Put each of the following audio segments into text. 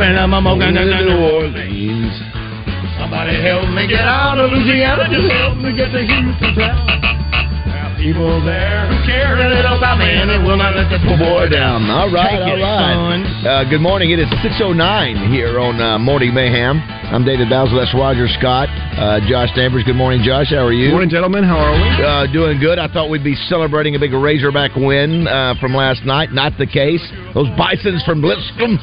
Flyer. New Orleans. Somebody help me get out of Louisiana. Just help me get to Houston town. People there who care a little about me, and they will not let this poor boy down. All right, Take all it, right. Uh, good morning. It is 6.09 here on uh, Morning Mayhem. I'm David Basil. That's Roger Scott. Uh, Josh Chambers. Good morning, Josh. How are you? Morning, gentlemen. How are we? Uh, doing good. I thought we'd be celebrating a big Razorback win uh, from last night. Not the case. Those Bisons from Lipscomb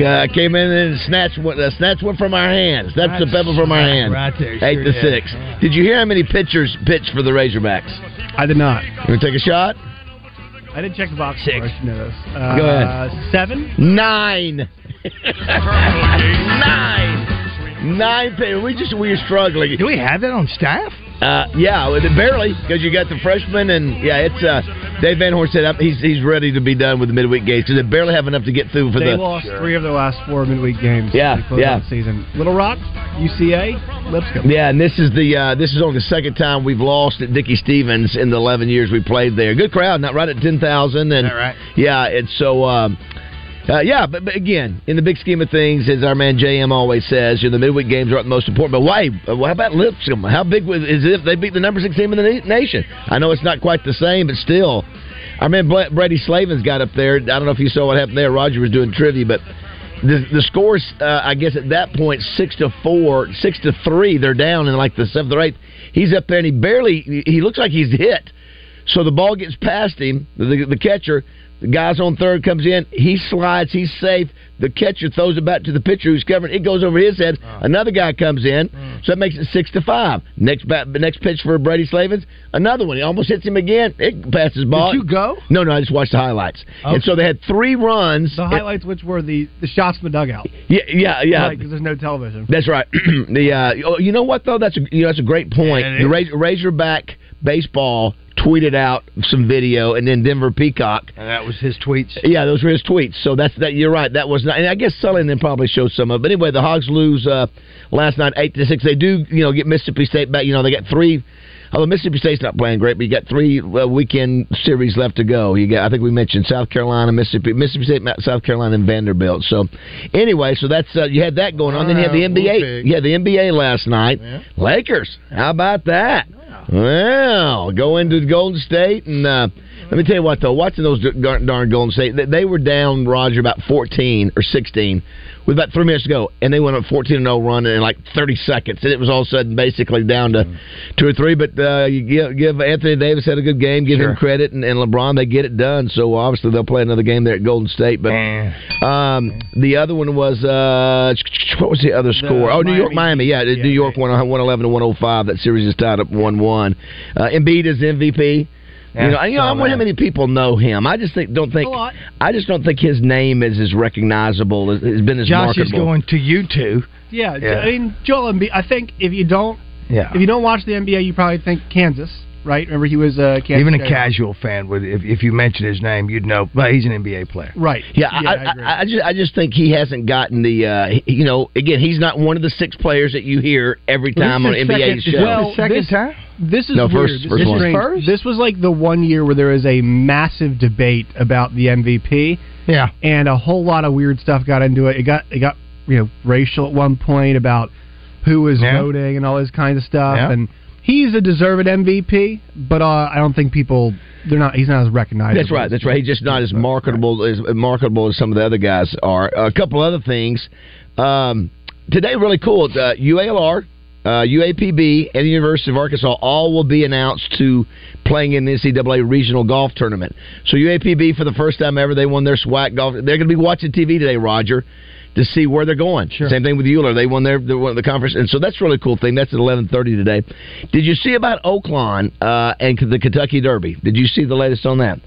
uh, came in and snatched one, uh, snatched one from our hands. That's the pebble from our hands. Right there, Eight sure to did. six. Did you hear how many pitchers pitched for the Razorbacks? I did not. You want to take a shot? I didn't check the box Six. score. I should know this. Uh, Go ahead. Seven. Nine. Nine. Nine. pa- We just we were struggling. Do we have that on staff? Uh, yeah, barely because you got the freshman and yeah, it's uh, Dave Van Horn said he's he's ready to be done with the midweek games because they barely have enough to get through for they the. lost three of their last four midweek games. Yeah, to close yeah. the season. Little Rock, UCA, Lipscomb. Yeah, and this is the uh, this is only the second time we've lost at Dickey Stephens in the eleven years we played there. Good crowd, not right at ten thousand, and that right? yeah, and so um, uh, yeah, but, but again, in the big scheme of things, as our man JM always says, you know, the midweek games are the most important. But why? How about Lipscomb? How big was is it if they beat the number six team in the nation? I know it's not quite the same, but still. Our man Brady Slavens got up there. I don't know if you saw what happened there. Roger was doing trivia, but the the scores, uh, I guess at that point, six to four, six to three. They're down in like the seventh or eighth. He's up there and he barely. He looks like he's hit. So the ball gets past him, the, the catcher. The guy's on third, comes in, he slides, he's safe. The catcher throws it back to the pitcher who's covering. It goes over his head. Another guy comes in, so that makes it six to five. Next bat, next pitch for Brady Slavens, another one. He almost hits him again. It passes ball. Did you go? No, no, I just watched the highlights. And so they had three runs. The highlights, which were the, the shots from the dugout. Yeah, yeah, yeah. Because there's no television. That's right. the uh, oh, you know what though? That's a you know that's a great point. Yeah, the Razorback baseball tweeted out some video, and then Denver Peacock. And that was his tweets. Yeah, those were his tweets. So that's that. You're right. That was not. And I guess Sully then probably showed some of. it. But anyway, the Hogs lose uh, last night eight to six. They do you know get Mississippi State back. You know they got three. Although Mississippi State's not playing great, but you got three uh, weekend series left to go. You got, I think we mentioned South Carolina, Mississippi, Mississippi State, South Carolina, and Vanderbilt. So, anyway, so that's uh, you had that going on. Then you had the NBA. had the NBA last night. Lakers. How about that? Well, go into Golden State and uh, let me tell you what though. Watching those darn, darn Golden State, they, they were down Roger about fourteen or sixteen with about three minutes to go, and they went on a fourteen and zero run in like thirty seconds, and it was all of a sudden basically down to two or three. But uh, you give, give Anthony Davis had a good game, give him credit, and, and LeBron they get it done. So obviously they'll play another game there at Golden State. But um, the other one was uh, what was the other score? oh, New York, Miami. Yeah, New York won one eleven to one hundred five. That series is tied up one one. Uh, Embiid is MVP. Yeah, you know, you know, I saw wonder how many people know him. I just think don't think. I just don't think his name is as recognizable. As, has been as Josh is marketable. going to you two. Yeah, Yeah. I mean Joel Embiid. I think if you don't, Yeah. if you don't watch the NBA, you probably think Kansas, right? Remember he was uh, Kansas. Even a State. casual fan would, if, if you mentioned his name, you'd know. But he's an NBA player. Right. Yeah, I, I, I, just I just think he hasn't gotten the uh, you know again he's not one of the six players that you hear every time on NBA show. Well, second this, This is No, weird. first- this first is one. This was like the one year where there was a massive debate about the MVP. Yeah, and a whole lot of weird stuff got into it. It got it got you know racial at one point about who was Yeah. voting and all this kind of stuff. Yeah. And he's a deserved MVP, but uh, I don't think people they're not. He's not as recognizable. That's right. That's right. He's just not as marketable as marketable as some of the other guys are. A couple other things. Um, today, really cool. Uh, UALR, uh, UAPB, and the University of Arkansas all will be announced to playing in the NCAA regional golf tournament. So UAPB, for the first time ever, they won their SWAC golf. They're going to be watching TV today, Roger. To see where they're going. Same thing with UALR. They won their they won the conference, and so that's a really cool thing. That's at eleven thirty today. Did you see about Oaklawn uh, and the Kentucky Derby? Did you see the latest on that?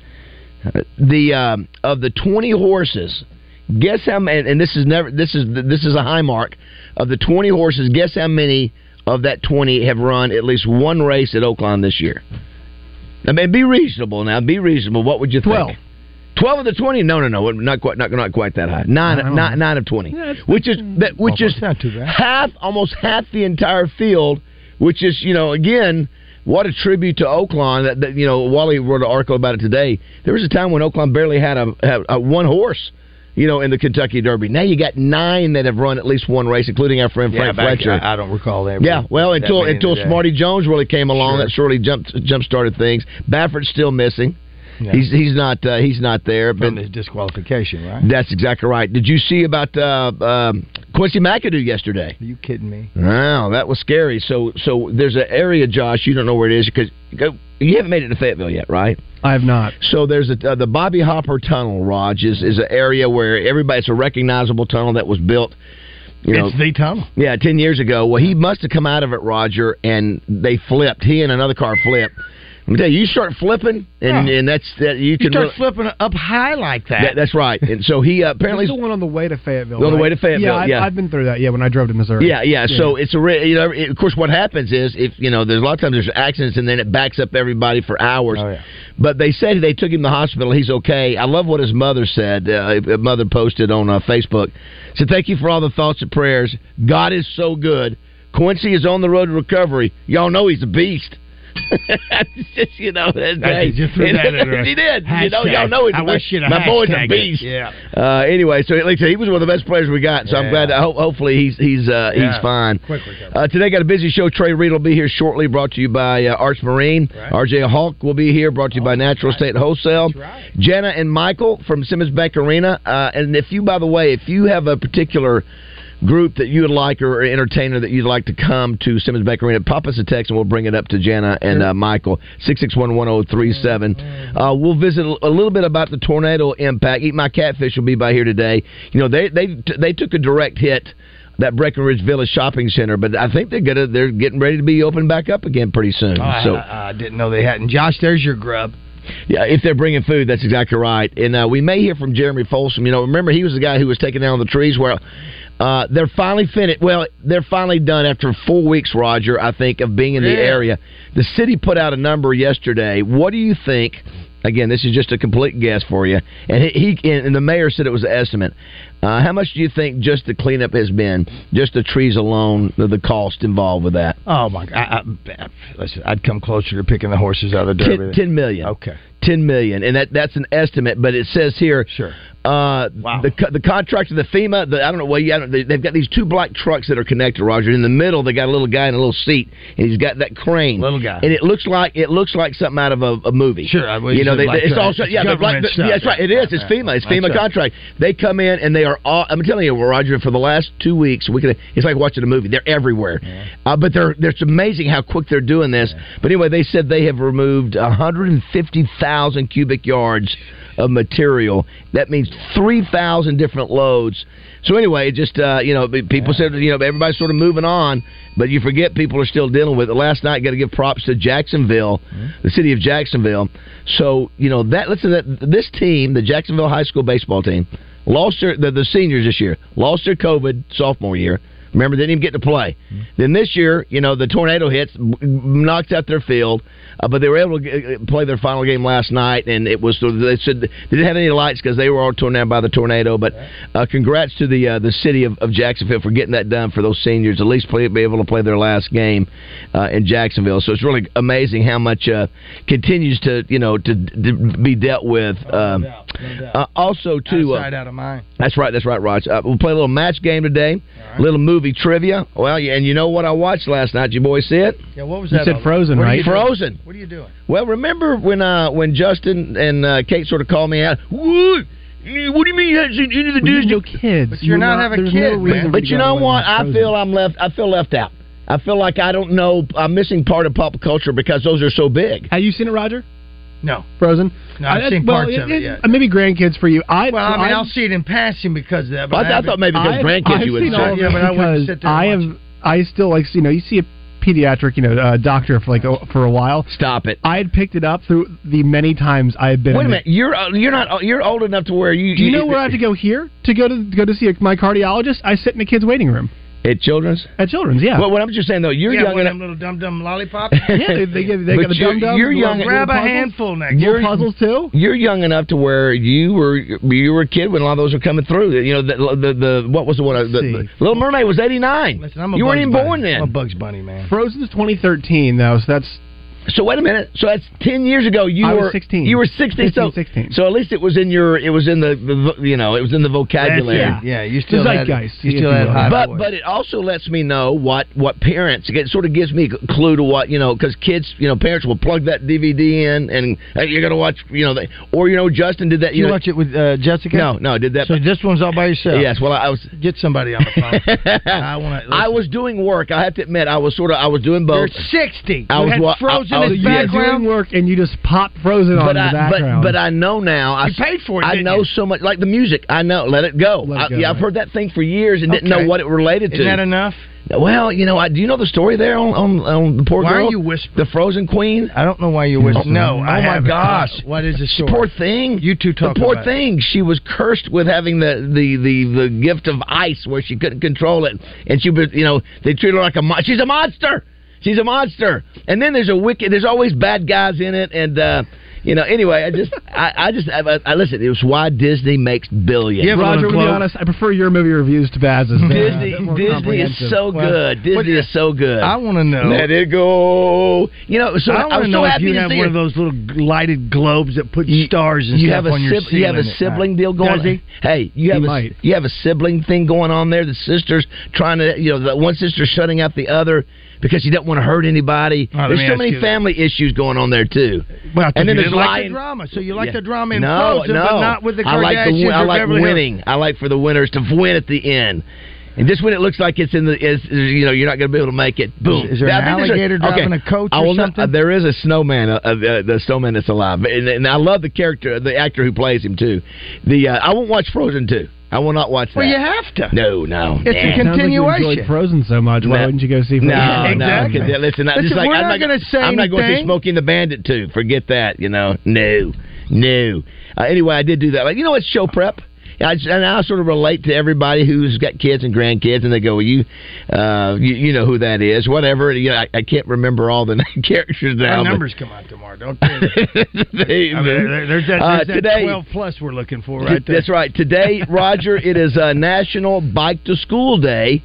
the um, of the 20 horses guess how many and this is never this is this is a high mark of the 20 horses guess how many of that 20 have run at least one race at Oaklawn this year I mean be reasonable now be reasonable what would you think 12. 12 of the 20 no no no not quite not, not quite that high nine, nine, nine of 20 Yeah, which is that which is not too bad. half almost half the entire field which is you know again what a tribute to Oaklawn that, that you know Wally wrote an article about it today there was a time when Oaklawn barely had a, had a one horse you know in the Kentucky Derby now you got nine that have run at least one race including our friend Yeah, Frank back- Fletcher I, I don't recall that. yeah, well, until many until. Smarty Jones really came along, Sure. that surely jumped jump started things. Baffert's still missing. Yeah. He's he's not uh, he's not there. from But his disqualification, right? that's exactly right. Did you see about uh, um Quincy McAdoo yesterday? Are you kidding me? Wow, that was scary. So so there's an area, Josh. You don't know where it is because you haven't made it to Fayetteville yet, right? I have not. So there's a, uh, the Bobby Hopper Tunnel, Raj, is, is an area where everybody. It's a recognizable tunnel that was built. You know, it's the tunnel. yeah, ten years ago. Well, he must have come out of it, Roger, and they flipped. He and another car flipped. Tell you, you start flipping, and, Yeah. and that's that. You You can. start really- flipping up high like that. that- that's right. And so he uh, apparently. Is the one on the way to Fayetteville. On the right? way to Fayetteville, Yeah, I've, yeah. I've been through that. Yeah, when I drove to Missouri. Yeah, yeah. So it's a re- you know, it- of course, what happens is if you know, there's a lot of times there's accidents and then it backs up everybody for hours. Oh, yeah. But they said they took him to the hospital. He's okay. I love what his mother said. Uh, mother posted on uh, Facebook. Said, "Thank you for all the thoughts and prayers. God is so good. Quincy is on the road to recovery. Y'all know he's a beast." Just, you know, that's, hey, you threw that in there. he did. You know, y'all know he's I wish beast. you'd My boy's a hashtagged it. beast. Yeah. Uh, anyway, so like I said, he was one of the best players we got. So I'm glad. That, ho- hopefully, he's he's uh, he's fine. Quick recovery. Uh, today got a busy show. Trey Reed will be here shortly. Brought to you by uh, Arts Marine. Right. RJ Hawk will be here. Brought to you by Natural State Wholesale. right. Jenna and Michael from Simmons Bank Arena. Uh, and if you, by the way, if you have a particular group that you would like or entertainer that you'd like to come to Simmons Bank Arena, pop us a text and we'll bring it up to Jana and uh, Michael. 6611037. Uh, we'll visit a little bit about the tornado impact. Eat My Catfish will be by here today. You know, they they they took a direct hit that Breckenridge Village Shopping Center, but I think they're gonna they're getting ready to be open back up again pretty soon. Oh, I, so I, I didn't know they hadn't. Josh, there's your grub. yeah, if they're bringing food, that's exactly right. And uh, we may hear from Jeremy Folsom. You know, remember he was the guy who was taking down the trees. Well, uh, they're finally finished. Well, they're finally done after four weeks, Roger. I think of being in the Yeah. area. The city put out a number yesterday. What do you think? Again, this is just a complete guess for you. And he, he and the mayor said it was an estimate. Uh, how much do you think just the cleanup has been? Just the trees alone, the, the cost involved with that? Oh my! I, I, listen, I'd come closer to picking the horses out of the Ten, derby. 10 million. Okay. 10 million and that that's an estimate but it says here Sure. uh Wow. the the contractor the FEMA the, I don't know well yeah they, they've got these two black trucks that are connected Roger. In the middle they got a little guy in a little seat and he's got that crane. Little guy. and it looks like it looks like something out of a, a movie. Sure, I- you know it's they, like it's also It's yeah they're like stuff. yeah, that's right it is it's Yeah, FEMA it's FEMA contract. They come in and they are all I'm telling you Roger for the last two weeks we could it's like watching a movie they're everywhere. Uh, but they're it's amazing how quick they're doing this. But anyway they said they have removed 150,000 cubic yards of material. That means 3,000 different loads. So anyway, just uh, you know, people said you know everybody's sort of moving on, but you forget people are still dealing with it. Last night, got to give props to Jacksonville, the city of Jacksonville. So you know that listen, that this team, the Jacksonville High School baseball team, lost their the, the seniors this year, lost their COVID sophomore year. Remember, they didn't even get to play. Then this year, you know, the tornado hits, knocks out their field, uh, but they were able to g- uh, play their final game last night, and it was. They said they didn't have any lights because they were all torn down by the tornado. But uh, congrats to the uh, the city of, of Jacksonville for getting that done for those seniors. At least play, be able to play their last game uh, in Jacksonville. So it's really amazing how much uh, continues to you know to, to be dealt with. Um, uh, also, too. Outside out of mind. That's right. That's right, Raj. Uh, we'll play a little match game today. A little movie trivia. Well, yeah, and you know what I watched last night? Did you boys see it? Yeah, what was that? You said Frozen, right? you doing? Frozen. What are you doing? Well, remember when uh, when Justin and uh, Kate sort of called me out? What? What do you mean you haven't seen any of the We Disney? have no kids. But you're not having kids, no man. But you know what? I Frozen. feel I'm left. I feel left out. I feel like I don't know. I'm missing part of pop culture because those are so big. Have you seen it, Roger? No. Frozen. No, I've I- seen well, parts of it, yeah. uh, Maybe grandkids for you. I Well, I mean, I've- I'll see it in passing because of that. I, But I haven't- thought maybe because I've- grandkids I've you would seen say. Yeah, but I wouldn't sit there I watch have. I still like you know you see a pediatric you know uh, doctor for like a, for a while. Stop it. I had picked it up through the many times I had been. Wait a in minute. You're uh, you're not you're old enough to where you Do you know where I have to go here to go to go to see my cardiologist? I sit in the kids' waiting room at Children's. at Children's. Yeah, Well, what I'm just saying though, you're yeah, young one of enough. them little dum dum lollipops. yeah. They, they, give, they But got the you're- dum dums. you're young- Grab a handful next. You're- puzzles too. You're young enough to where you were you were a kid when a lot of those were coming through. You know the the, the what was the one? The, Let's the Little Mermaid was eighty nine. Listen, I'm a You weren't Bugs even Bunny. born then. I'm a Bugs Bunny man. Frozen's 2013 though, so that's So wait a minute. So that's ten years ago. You I was were 16. You were sixteen. 15, so 16. So at least it was in your. It was in the, the you know it was in the vocabulary. That's it. Yeah, you still The had, zeitgeist, you still you had high But voice. but it also lets me know what what parents. It sort of gives me a clue to what you know because kids you know parents will plug that DVD in and hey, you're gonna watch you know they, or you know Justin did that. you You, know, watch it with uh, Jessica? No, no, did that. So this one's all by yourself. yes. Well, I was. Get somebody on the phone. I want to. I was doing work. I have to admit, I was sort of I was doing both. You're 60. I You was had Frozen I- I in oh, was- the background. doing work and you just pop Frozen on but the background. but but I know now. I You paid for it, I didn't know you? so much, like the music. I know. Let it go. Let it I- go, yeah, I've heard that thing for years and didn't know what it related to. Isn't that enough? well, you know, I, do you know the story there on on, on the poor Why girl? are you whispering? the Frozen Queen? I don't know why you whispering. No, Oh I my haven't. gosh. What is the story? Poor thing. You two talk about The poor about it. thing. She was cursed with having the, the, the, the gift of ice where she couldn't control it, and she was you know they treat her like a mo- she's a monster. She's a monster. And then there's a wicked. There's always bad guys in it, and uh, you know. Anyway, I just I, I just I, I, listen. It was why Disney makes billions. Yeah, but- Roger, to be honest, I prefer your movie reviews to Baz's. Disney Disney is comprehensive. so Well, good. Disney is so good. I want to know. Let it go. You know, so I I, want was to so know if happy you to have see one her. of those little lighted globes that put You- stars and you stuff have a on your sib- you have a sibling deal going. Does? Hey, you have He a might. you have a sibling thing going on there. The sisters trying to you know the one sister shutting out the other because she doesn't want to hurt anybody. Right, There's so many family issues going on there too. Well, And then there's like the drama, so you like Yeah. the drama in no, Frozen, no. but not with the Kardashians I like the I like Hills. winning. I like for the winners to win at the end. And just when it looks like it's in the, is you know, you're not going to be able to make it. Boom. Is there an I think there's alligator driving a coach I or will not- something? uh, there is a snowman, uh, uh, the snowman that's alive, and, and I love the character, the actor who plays him too. The uh, I won't watch Frozen two. I will not watch that. Well, you have to. No, no. It's a nah. Sounds like you continuation. Frozen so much. Why No. wouldn't you go see Frozen? No, Exactly. no. 'cause, yeah, Listen, I- Listen, just like we're I'm not gonna say I'm not going to see anything. Smokey and the Bandit too. Forget that. You know, no, no. Uh, anyway, I did do that. Like you know, it's show prep. I, and I sort of relate to everybody who's got kids and grandkids, and they go, "Well, you, uh, you, you know who that is, whatever." You know, I, I can't remember all the characters now. Our but- numbers come out tomorrow, don't they? They I mean, there's that, Uh, there's that 12 plus we're looking for right there. That's right. Today, Roger, it is uh, National Bike to School Day.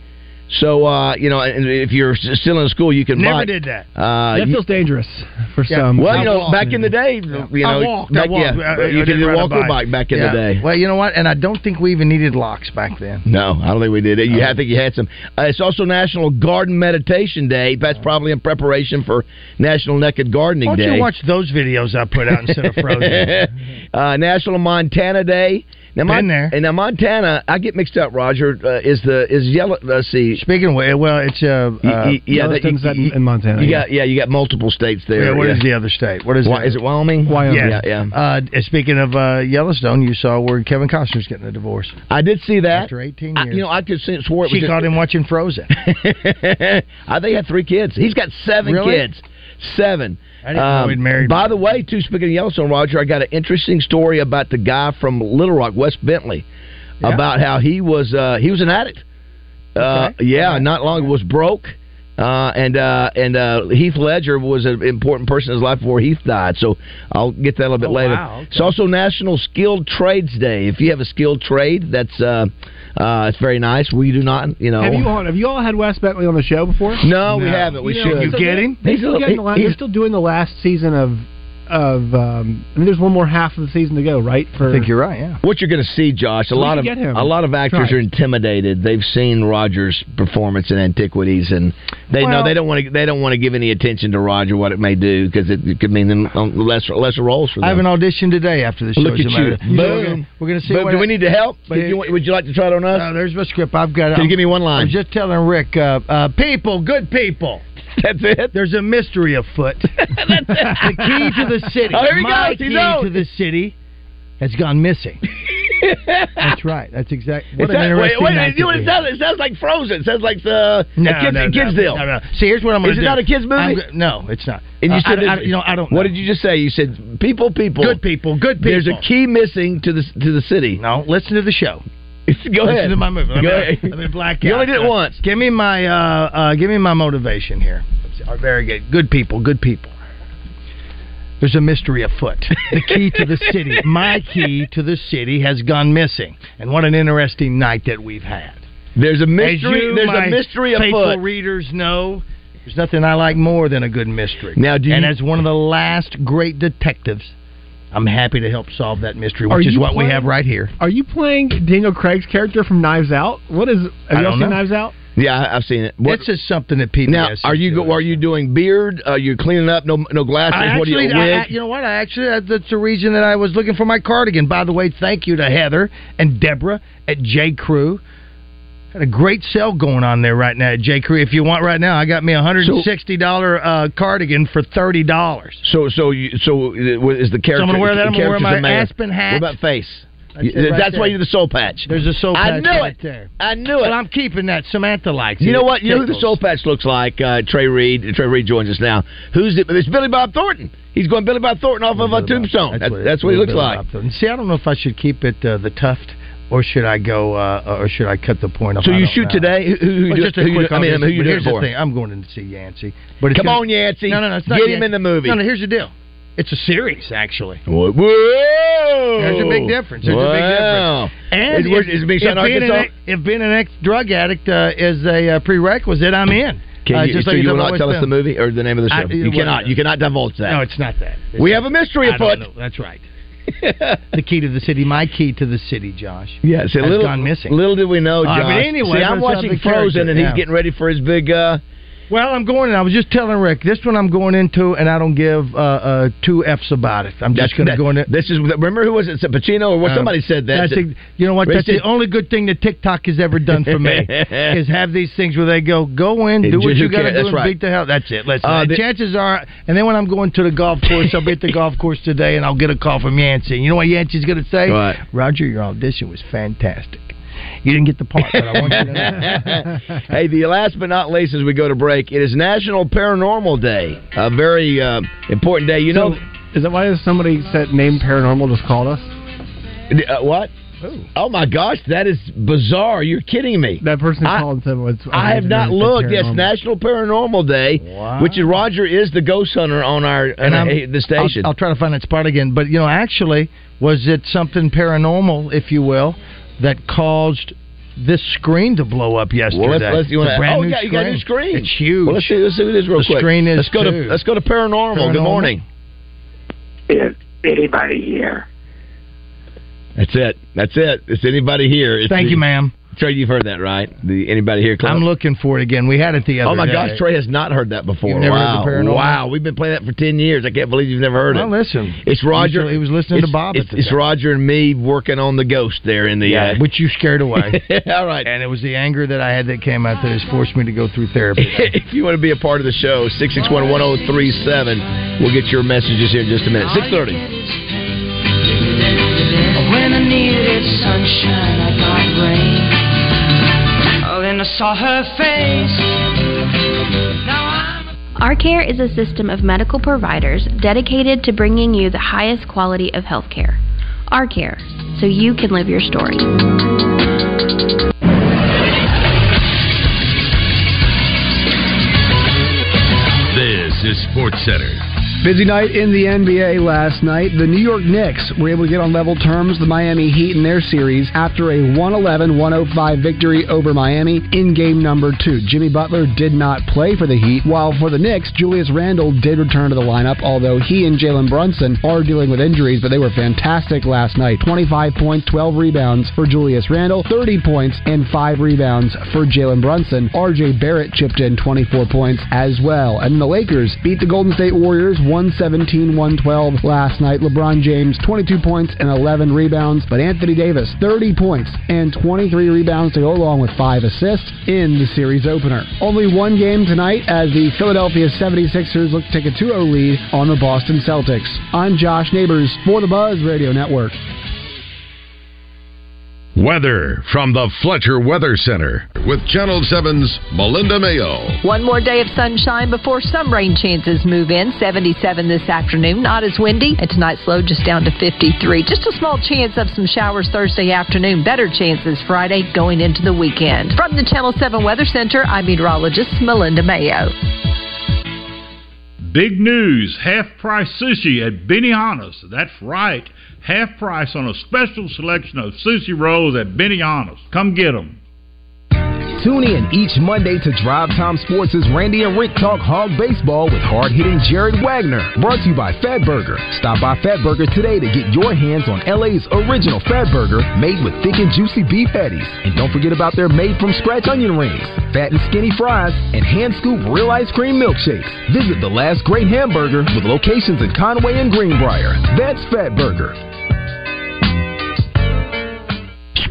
So uh, you know, and if you're still in school, you can Never bike. did that. Uh, That you- feels dangerous for Yeah. some. well, you know, back in the day, you know, I walked. back, I walked. yeah, I- I you could didn't either walk or bike. back in Yeah. the day. Well, you know what? And I don't think we even needed locks back then. No, I don't think we did it. You, I think you had some. Uh, it's also National Garden Meditation Day. That's probably in preparation for National Naked Gardening Why don't Day. you watch those videos I put out instead of Frozen? uh, National Montana Day. Now, Been there. And now Montana, I get mixed up. Roger uh, is the is yellow. Let's see. Speaking of, well, it's uh, Y- uh y- yeah, that, Yellowstone's that in- in Montana, You yeah. got yeah, you got multiple states there. yeah, what yeah. is the other state? What is Why, it? is it Wyoming? Wyoming. Yes. Yeah, yeah. Uh, speaking of uh, Yellowstone, you saw where Kevin Costner's getting a divorce I did see that. after 18 I, years. you know, I could see, swore it she was caught just, him watching Frozen. I think he had three kids. He's got seven Really? kids. Seven. Um, I didn't know he'd married- By the way, too, speaking of Yellowstone, Roger, I got an interesting story about the guy from Little Rock, Wes Bentley, Yeah? about how he was uh, he was an addict. Uh, Okay. yeah, right. not long was broke. Uh, and uh, and uh, Heath Ledger was an important person in his life before Heath died. So I'll get that a little bit Oh, later. wow, okay. It's also National Skilled Trades Day. If you have a skilled trade, that's uh, uh, it's very nice. We do not, you know. Have you all have you all had Wes Bentley on the show before? No, we haven't. We You know, should. You so get they're- him? They're He's still, a- getting the la- he's- they're still doing the last season of of. Um, I mean, there's one more half of the season to go, right? For I think you're right. Yeah. What you're going to see, Josh, a We lot of a lot of actors Right. are intimidated. They've seen Roger's performance in Antiquities, and they know they don't want to they don't want to give any attention to Roger what it may do because it, it could mean them um, lesser lesser roles for them. I have an audition today after the show. Look at you, of- boom. We're gonna, we're gonna see. But what do I- we need to help? But If you want- would you like to try it on us? Uh, there's my script. I've got. Can you give me one line? I'm just telling Rick, uh, uh, people, good people. That's it. There's a mystery afoot. the key to the city, Oh, here he my goes. He's key out. to the city, has gone missing. That's right. That's exactly. What It's an not- wait, wait, you know it sounds, it sounds like Frozen. It sounds like the, No, a kids, no, kids no, deal. No, no. See, here's what I'm going to. Is it not a kids movie? I'm no, it's not. And you Uh, said, I, I, you know, I don't. What know. did you just say? You said people, people, Good people, good people. There's a key missing to the to the city. No, listen to the show. Go Listen ahead. to my movie. Go ahead. me black You only did it once. Give me my uh, uh, give me my motivation here. Very good. Good people. Good people. There's a mystery afoot. The key to the city, my key to the city, has gone missing. And what an interesting night that we've had. There's a mystery. you, there's a mystery faithful afoot. readers know, there's nothing I like more than a good mystery. Now, do and as one of the last great detectives, I'm happy to help solve that mystery, which is you what we have right here. Are you playing Daniel Craig's character from Knives Out? What is? Have you all seen know. Knives Out? Yeah, I- I've seen it. What, It's just something that people. now, are you doing. are you doing beard? Are you cleaning up? No, no glasses. I what do you actually, a I, I- wig? you know what? I actually that- that's the reason that I was looking for my cardigan. By the way, thank you to Heather and Deborah at J Crew. Had a great sale going on there right now at J Crew. If you want right now, I got me a hundred and sixty dollar uh, cardigan for thirty dollars. so, so, you, so uh, is the character? So I'm gonna wear that. I'm gonna wear my aspen hat. What about face? That's right that's why you do the soul patch. There's a soul I patch knew right it. there. I knew it. Well, I'm keeping that. Samantha likes it. You know what? You know who the soul patch looks like? Uh, Trey Reed. Trey Reed joins us now. Who's it? It's Billy Bob Thornton. He's going Billy Bob Thornton off of a tombstone. That's, that's, what he looks like. See, I don't know if I should keep it uh, the tuft or should I go uh, or should I cut the point off. So you shoot know. today? Who, who, Well, just a who quick I mean, who you here's for? the thing. I'm going in to see Yancey. But it's Come gonna- on, Yancey. No, no, no. It's not Get him in the movie. No, no. Here's the deal. It's a series, actually. Whoa! There's a big difference. There's a big difference. And if, if, being an, ex- if being an ex-drug addict uh, is a uh, prerequisite, I'm in. Can Uh, you, just so like you will not tell us the movie or the name of the show? I- you well, cannot. You cannot divulge that. No, it's not that. It's we not- have a mystery afoot. That's right. the key to the city, my key to the city, Josh. Yeah, see, little, gone missing. little did we know, Uh, Josh. but anyway, see, I'm but it's not watching Frozen, character, and yeah. he's getting ready for his big, uh, Well, I'm going. in. I was just telling Rick this one I'm going into, and I don't give uh, uh, two f's about it. I'm just going to go in. This is remember who was it? Pacino or what? Um, somebody said that. That's ex- you know what? That's the only good thing that TikTok has ever done for me is have these things where they go, go in, do what you got to do, That's and right. beat the hell. That's it. Listen, Uh, uh, the- chances are, and then when I'm going to the golf course, I'll be at the golf course today, and I'll get a call from Yancey. You know what Yancey's going to say? What? Roger, your audition was fantastic. You didn't get the part, but I want you to know. hey, the last but not least, as we go to break, it is National Paranormal Day. A very uh, important day. You know, is that why somebody said name paranormal just called us? uh, what? Oh my gosh, that is bizarre! You're kidding me. That person I- called and said, "What's?" I have not looked. Yes, National Paranormal Day, which is Roger is the ghost hunter on our and on I'm, the station. I'll, I'll try to find that spot again. But you know, actually, was it something paranormal, if you will, that caused this screen to blow up yesterday? Well, let's, let's you The want brand oh, new yeah, you got a new screen. It's huge. Well, let's see, let's see who it is real The quick. screen is let's go to too. let's go to paranormal. Good morning. Is anybody here? That's it. That's. It's anybody here. It's Thank the- you, ma'am. Trey, you've heard that, right? The anybody here? Club? I'm looking for it again. We had it the other day. Oh my day. gosh, Trey has not heard that before. You've never heard wow. the paranormal? Wow, we've been playing that for ten years. I can't believe you've never heard Well, it. Well, listen. It's Roger. He was listening it's, to Bob. It's, it's. Roger and me working on the ghost there in the. Yeah, uh, which you scared away. All right. And it was the anger that I had that came out that has forced me to go through therapy. if you want to be a part of the show, 661-1037. We'll get your messages here in just a minute. 630. When I needed sunshine, I got rain. Then I saw her face. Our Care is a system of medical providers dedicated to bringing you the highest quality of healthcare. Our Care, so you can live your story. This is Sports Center. Busy night in the NBA last night. The New York Knicks were able to get on level terms the Miami Heat in their series after a 111 105 victory over Miami in game number two. Jimmy Butler did not play for the Heat, while for the Knicks, Julius Randle did return to the lineup, although he and Jalen Brunson are dealing with injuries, but they were fantastic last night. 25 points, 12 rebounds for Julius Randle, 30 points, and 5 rebounds for Jalen Brunson. RJ Barrett chipped in 24 points as well. And the Lakers beat the Golden State Warriors 117 112 last night. LeBron James, 22 points and 11 rebounds, but Anthony Davis, 30 points and 23 rebounds to go along with 5 assists in the series opener. Only one game tonight as the Philadelphia 76ers look to take a 2 0 lead on the Boston Celtics. I'm Josh Neighbors for the Buzz Radio Network. Weather from the Fletcher Weather Center. With Channel 7's Melinda Mayo. One more day of sunshine before some rain chances move in. 77 this afternoon, not as windy. And tonight's low just down to 53. Just a small chance of some showers Thursday afternoon. Better chances Friday going into the weekend. From the Channel 7 Weather Center, I'm meteorologist Melinda Mayo. Big news half price sushi at Benihana's. That's right. Half price on a special selection of sushi rolls at Benihana's. Come get them. Tune in each Monday to Drive Time Sports' as Randy and Rick talk hog baseball with hard-hitting Jared Wagner. Brought to you by Fatburger. Stop by Fatburger today to get your hands on LA's original Fatburger made with thick and juicy beef patties. And don't forget about their made-from-scratch onion rings, fat and skinny fries, and hand-scoop real ice cream milkshakes. Visit the last great hamburger with locations in Conway and Greenbrier. That's Fat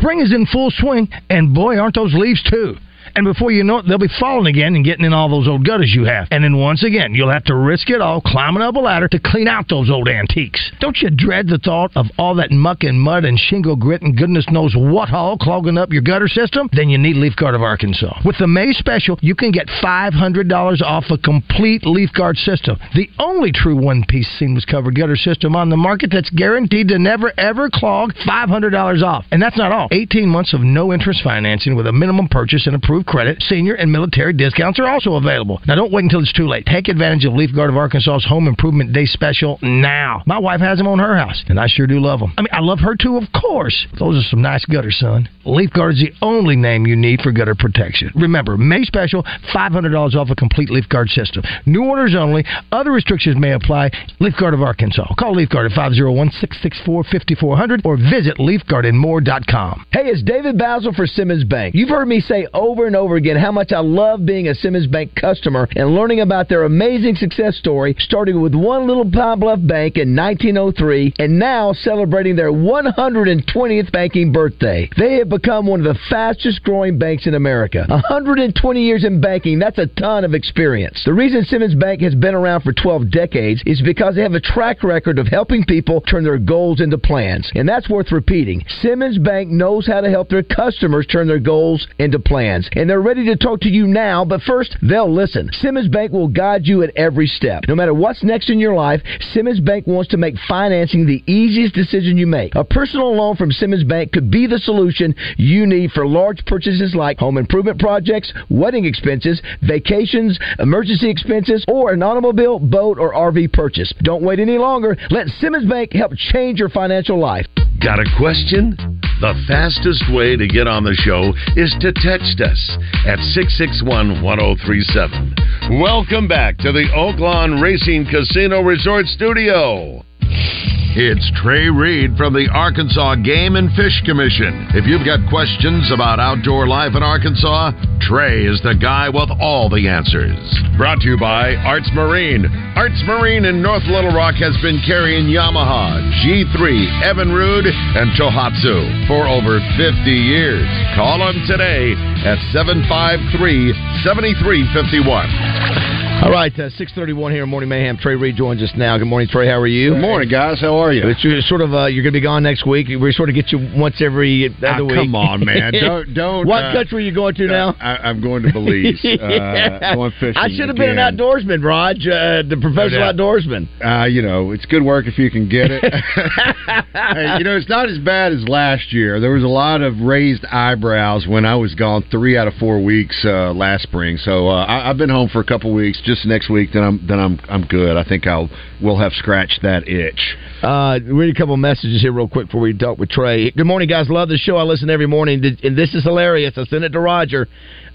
Spring is in full swing, and boy, aren't those leaves too. And before you know it, they'll be falling again and getting in all those old gutters you have. And then once again, you'll have to risk it all climbing up a ladder to clean out those old antiques. Don't you dread the thought of all that muck and mud and shingle grit and goodness knows what all clogging up your gutter system? Then you need Leaf Guard of Arkansas. With the May special, you can get $500 off a complete Leaf Guard system. The only true one-piece seamless covered gutter system on the market that's guaranteed to never ever clog. $500 off. And that's not all. 18 months of no interest financing with a minimum purchase and approved credit. Senior and military discounts are also available. Now don't wait until it's too late. Take advantage of Leaf Guard of Arkansas's Home Improvement Day special now. My wife has them on her house, and I sure do love them. I mean, I love her too, of course. Those are some nice gutters, son. Leaf Guard is the only name you need for gutter protection. Remember, May special, $500 off a complete Leaf Guard system. New orders only. Other restrictions may apply. Leaf Guard of Arkansas. Call Leaf Guard at 501-664-5400 or visit leafguardandmore.com. Hey, it's David Basil for Simmons Bank. You've heard me say over over and over again how much I love being a Simmons Bank customer and learning about their amazing success story, starting with one little Pine Bluff bank in 1903 and now celebrating their 120th banking birthday. They have become one of the fastest growing banks in America. 120 years in banking, that's a ton of experience. The reason Simmons Bank has been around for 12 decades is because they have a track record of helping people turn their goals into plans. And that's worth repeating. Simmons Bank knows how to help their customers turn their goals into plans. They're ready to talk to you now, but first, they'll listen. Simmons Bank will guide you at every step. No matter what's next in your life, Simmons Bank wants to make financing the easiest decision you make. A personal loan from Simmons Bank could be the solution you need for large purchases like home improvement projects, wedding expenses, vacations, emergency expenses, or an automobile, boat, or RV purchase. Don't wait any longer. Let Simmons Bank help change your financial life. Got a question? The fastest way to get on the show is to text us at 661 1037. Welcome back to the Oaklawn Racing Casino Resort Studio. It's Trey Reed from the Arkansas Game and Fish Commission. If you've got questions about outdoor life in Arkansas, Trey is the guy with all the answers. Brought to you by Arts Marine. Arts Marine in North Little Rock has been carrying Yamaha, G3, Evinrude, and Tohatsu for over 50 years. Call them today at 753 7351. All right, uh, six thirty-one here, in Morning Mayhem. Trey Reed joins us now. Good morning, Trey. How are you? Good morning, guys. How are you? It's you're sort of uh, you're going to be gone next week. We sort of get you once every other Ah, week. come on, man. Don't- don't, what uh, country are you going to now? I, I'm going to Belize. Uh, going fishing. I should have been an outdoorsman, Raj, uh, the professional No outdoorsman. Uh, you know, it's good work if you can get it. hey, you know, it's not as bad as last year. There was a lot of raised eyebrows when I was gone three out of four weeks uh, last spring. So uh, I, I've been home for a couple weeks. Just next week, then I'm then I'm I'm good. I think I'll we'll have scratched that itch. Uh, read a couple messages here real quick before we talk with Trey. Good morning, guys. Love the show. I listen every morning, and this is hilarious. I sent it to Roger.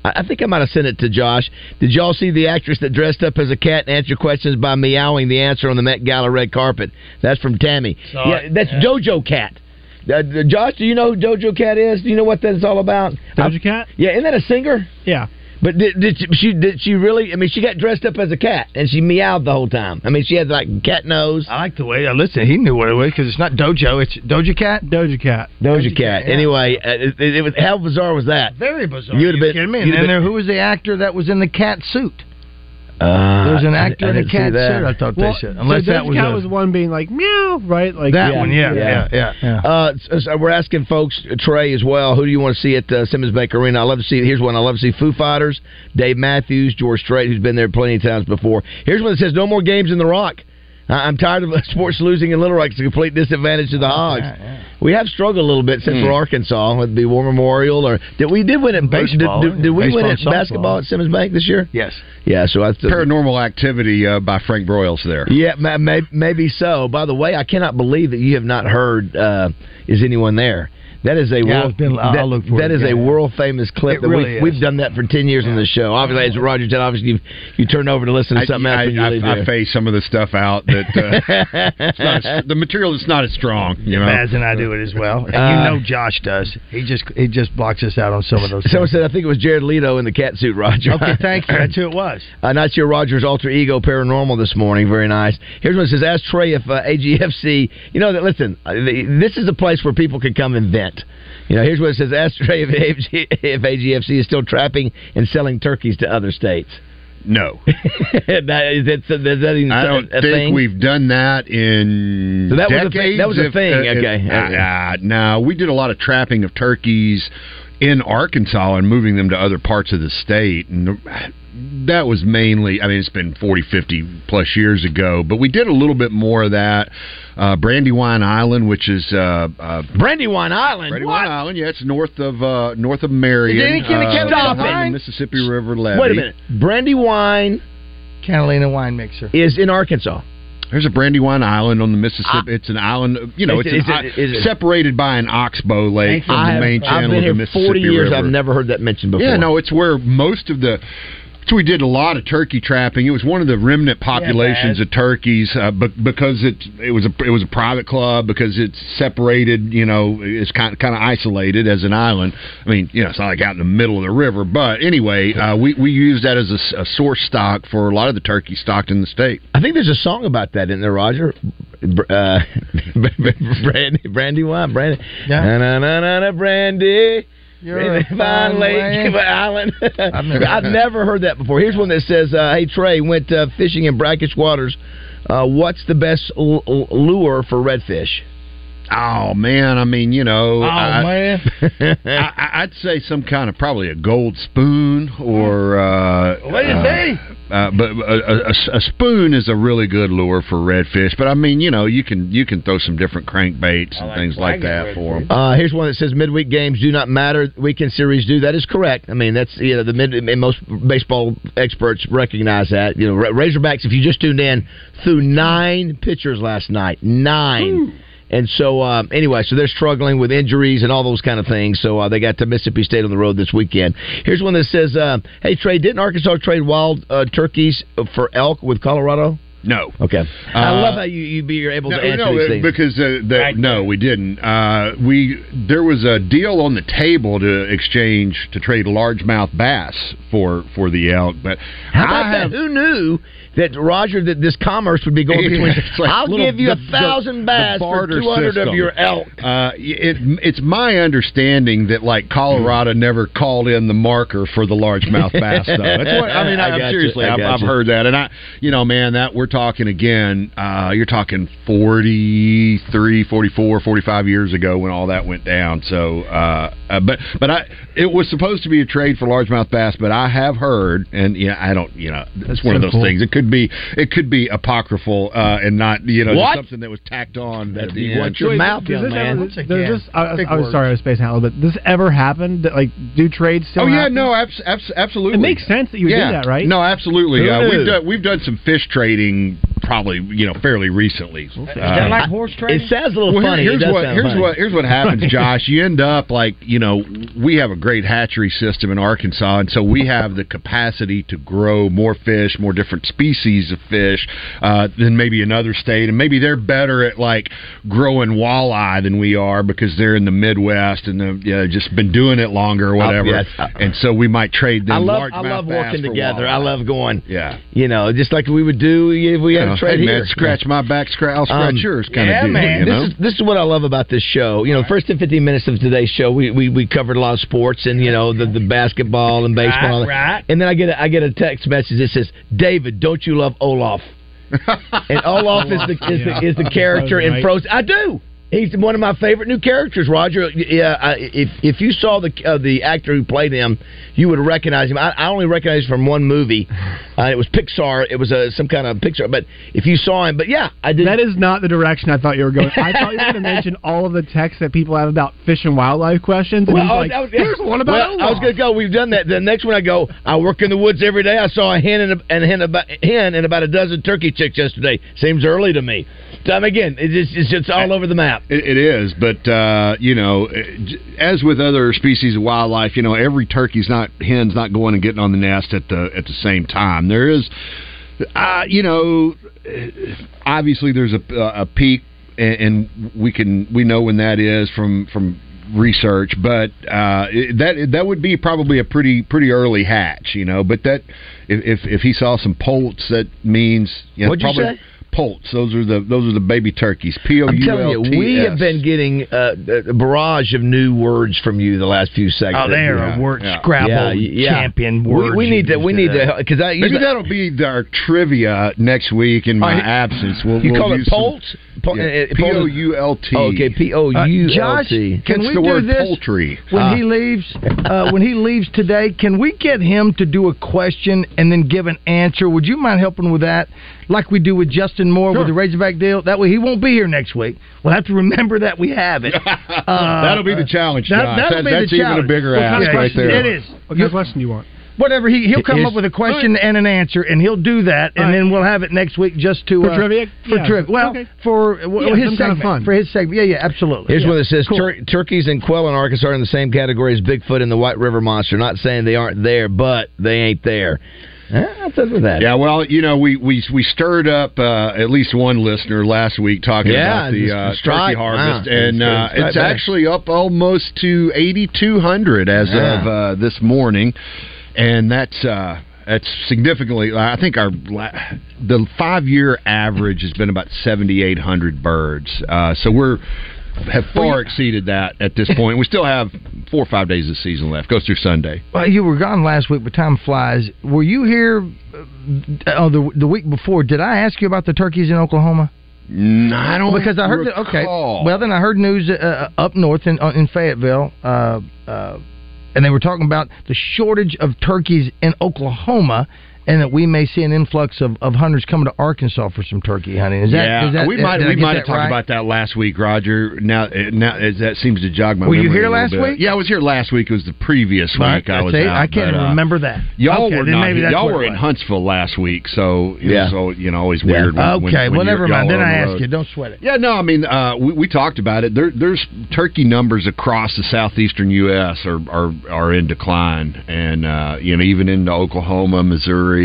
I I think I might have sent it to Josh. Did y'all see the actress that dressed up as a cat and answered questions by meowing the answer on the Met Gala red carpet? That's from Tammy. Saw yeah, that's yeah. JoJo Cat. Uh, Josh, do you know who JoJo Cat is? Do you know what that's all about? Doja Cat? Yeah, isn't that a singer? Yeah. But did, did she, she did she really? I mean, she got dressed up as a cat and she meowed the whole time. I mean, she had like cat nose. I like the way. Uh, listen, he knew what it was because it's not Dojo. It's Doja Cat. Doja Cat. Doja, Cat. yeah. Anyway, uh, it, it was how bizarre was that? Very bizarre. You'd have You been- kidding me? you'd And have then been- there, who was the actor that was in the cat suit? Uh, There was an actor I in a didn't cat that. suit. I thought Well, they said. so Unless Doja that was, Cat a, was the one being like meow, right? Like that one. Yeah, yeah, yeah, yeah. Uh, so- so we're asking folks, Trey as well. Who do you want to see at uh, Simmons Bank Arena? I love to see. Here's one. I love to see Foo Fighters, Dave Matthews, George Strait, who's been there plenty of times before. Here's one that says no more games in the Rock. I- I'm tired of sports losing in Little Rock. It's a complete disadvantage to the Hogs. We have struggled a little bit since Hmm. we're Arkansas with the War Memorial, or did we did win it? Baseball. Did, did, did we Baseball win and it softball. basketball at Simmons Bank this year? Yes. Yeah. So I Paranormal activity uh, by Frank Broyles there. yeah, ma- may, maybe so. By the way, I cannot believe that you have not heard. Uh, is anyone there? That is a Yeah, world. it's been- I'll that, look for that it is a again. world famous clip. It that really we've, is. we've done that for ten years on the show. Obviously, as Roger said, obviously you you turn over to listen to something else I, when you I, leave I. I phase some of the stuff out that uh, it's not the material is not as strong. You know, Baz and I do it as well. And Uh, you know Josh does. He just he just blocks us out on some of those. Someone things. said I think it was Jared Leto in the cat suit. Roger. Okay, thank you. That's who it was. Uh, not your Rogers alter ego paranormal this morning. Very nice. Here's one that says, "Ask Trey if uh, AGFC. You know that. Listen, uh, this is a place where people can come and vent. You know, here's what it says: Ask if, AG, if AGFC is still trapping and selling turkeys to other states. no. that, is is that I don't think thing? we've done that in So that was a decades. that was a if- thing, uh, if- okay. uh, uh, no, we did a lot of trapping of turkeys in Arkansas and moving them to other parts of the state, and that was mainly. I mean, it's been 40, 50 plus years ago, but we did a little bit more of that. Uh, Brandywine Island, which is uh, uh, Brandywine Island. Brandywine Island, yeah, it's north of uh, north of Marion. Is there any kind uh, Kevin Stop it. the Mississippi River levee. Wait a minute. Brandywine Catalina wine mixer. is in Arkansas. There's a Brandywine Island on the Mississippi. Ah. it's an island, you know, Is it's an is it- i- is it- separated by an oxbow lake from the have, main I've channel of the Mississippi 40 years. River. I've never heard that mentioned before. Yeah, no, it's where most of the So we did a lot of turkey trapping. It was one of the remnant populations Yeah, of turkeys, uh, but because it it was a it was a private club because it's separated. You know, it's kind of, kind of isolated as an island. I mean, you know, it's not like out in the middle of the river. But anyway, uh, we we used that as a source stock for a lot of the turkey stocked in the state. I think there's a song about that in there, Roger. Br- Uh, brandy, brandy wine, brandy. Yeah. Na na na na na brandy. You're Brandy a fine fine lake lady. island. I've never I've heard that. never heard that before. Here's one that says, uh, "Hey Trey, went uh, fishing in brackish waters. Uh, what's the best l- l- lure for redfish?" Oh man, I mean, you know, Oh I, man, I, I- I'd say some kind of probably a gold spoon or uh, What do you uh, say? Uh, but a, a, a spoon is a really good lure for redfish. But I mean, you know, you can you can throw some different crankbaits and things like that for them. Uh, here's one that says midweek games do not matter. Weekend series do. That is correct. I mean, that's you know the mid and most baseball experts recognize that. You know, Razorbacks. If you just tuned in, threw nine pitchers last night. Nine. And so, um, anyway, so they're struggling with injuries and all those kind of things. So uh, they got to Mississippi State on the road this weekend. Here's one that says, uh, "Hey Trey, didn't Arkansas trade wild uh, turkeys for elk with Colorado?" No. Okay. I Uh, love how you you be able to answer no, these things. because uh, the, no, we didn't. Uh, we there was a deal on the table to exchange to trade largemouth bass for for the elk, but How about I that? Who knew that Roger that this commerce would be going between? Like I'll give you a the- the- thousand the bass for two hundred of your elk. Uh, it, it's my understanding that like Colorado never called in the marker for the largemouth bass. Though that's what I mean. I I, seriously, I I've, I've heard that, and I, you know, man, that we're talking again. Uh, you're talking 43, 44, 45 years ago when all that went down. So, uh, uh, but but I, it was supposed to be a trade for largemouth bass, but I have heard, and yeah, I don't, you know, it's one of those cool. things. It could be, it could be apocryphal uh, and not, you know, just something that was tacked on. That'd at the end. what your Wait, mouth, does young this man. Ever, does this, I, Big I was sorry, I was spacing out a little bit. Does this ever happen? That, like, do trades still Oh yeah, happen? no, abs- abs- absolutely. It makes sense that you would do yeah. that, right? No, absolutely. Who Uh, we've done we've done some fish trading, probably you know fairly recently. Uh, Is that like horse trading? It sounds a little well, funny. Here's it what here's funny. what here's what happens, Josh. You end up like you know we have a great hatchery system in Arkansas, and so we have the capacity to grow more fish, more different species of fish uh, than maybe another state, and maybe they're better at like growing walleye than we are because they're in the Midwest and they've you know, just been doing it longer or whatever. yes. and so we might trade them. I love I love working for together. I love going. Yeah. You know, just like we would do if we had You know, trade hey, here. man, scratch my back, scratch, I'll scratch Um, yours, kind yeah, of deal. man. You this is this is what I love about this show. You know, the first 10, 15 minutes of today's show, we, we, we covered a lot of sports and you know the, the basketball and baseball. Right, right. And then I get a, I get a text message that says, "David, don't you love Olaf?" and Olaf is the is the, is the character in Frozen. I do. He's one of my favorite new characters, Roger. Yeah, I, if if you saw the uh, the actor who played him, you would recognize him. I, I only recognize him from one movie. Uh, it was Pixar. It was a, some kind of Pixar. But if you saw him, but yeah, I did. That is not the direction I thought you were going. I thought you were going to mention all of the texts that people have about fish and wildlife questions. And Well, I like, was- here's one about well, I was going to go. We've done that. The next one I go. I work in the woods every day. I saw a hen and a, and a hen about hen and about a dozen turkey chicks yesterday. Seems early to me. Time again, it's just, it's just all over the map. It, it is, but uh, you know, as with other species of wildlife, you know, every turkey's not hen's not going and getting on the nest at the at the same time. There is, uh, you know, obviously there's a, a peak, and, and we can we know when that is from from research, but uh, that that would be probably a pretty pretty early hatch, you know. But that if if, if he saw some poults, that means you know, What'd you say? Poults. Those are the those are the baby turkeys. P O I'm telling you, L T S. we have been getting uh, a barrage of new words from you the last few seconds. Oh, they are a word Scrabble champion We- words We, need to. used We need to because I Maybe usually- that'll be our trivia next week in my Oh, absence. We'll, you we'll call it use some- Poult? Po- Yeah, uh, P Poult- O U L T. Oh, okay, P O U Uh, L Josh, can we the do word this poultry. when Uh, he leaves? Uh, when he leaves today, can we get him to do a question and then give an answer? Would you mind helping with that, like we do with Justin Moore with the Razorback deal? That way, he won't be here next week. We'll have to remember that we have it. Uh, That'll be the challenge, That, that'll That- be that's the even a bigger What kind ask of right there. It is. What kind of question do you want? Whatever he he'll come Here's- up with a question and an answer, and he'll do that, and All right. then we'll have it next week just to For uh, trivia? For Yeah. trivia, well, Okay. for well, Yeah, his some kind of fun. for his segment. Yeah, yeah, absolutely. Here's yeah. one that says Cool. tur- turkeys and quail in Arkansas are in the same category as Bigfoot and the White River Monster. Not saying they aren't there, but they ain't there. With that? Yeah, well, you know, we we we stirred up uh, at least one listener last week talking Yeah, about the uh, strike. turkey harvest, Wow. and uh, It's actually up almost to eighty two hundred as Yeah. of uh, this morning, and that's. Uh, that's significantly. I think our the five year average has been about seventy eight hundred birds. Uh, so we're have far exceeded that at this point. We still have four or five days of season left. Goes through Sunday. Well, you were gone last week, but time flies. Were you here uh, oh, the the week before? Did I ask you about the turkeys in Oklahoma? No, I don't because I heard that. Okay, well then I heard news uh, up north in uh, in Fayetteville, uh, uh, and they were talking about the shortage of turkeys in Oklahoma, and that we may see an influx of, of hunters coming to Arkansas for some turkey hunting. Is that? yeah, is that we might we might have talked right? about that last week, Roger. Now, uh, now as that seems to jog my. Memory. Were you here last bit. week? Yeah, I was here last week. It was the previous Right, week I was out. I can't but, uh, remember that. Y'all Okay, were not. y'all were in. Huntsville last week, so Yeah. all, you know always Yeah. weird. When, when- Okay, when well you're- never mind. Then I ask road. you. Don't sweat it. Yeah, no, I mean uh, we, we talked about it. There, there's turkey numbers across the southeastern U.S. are are, are in decline, and uh, you know even into Oklahoma, Missouri.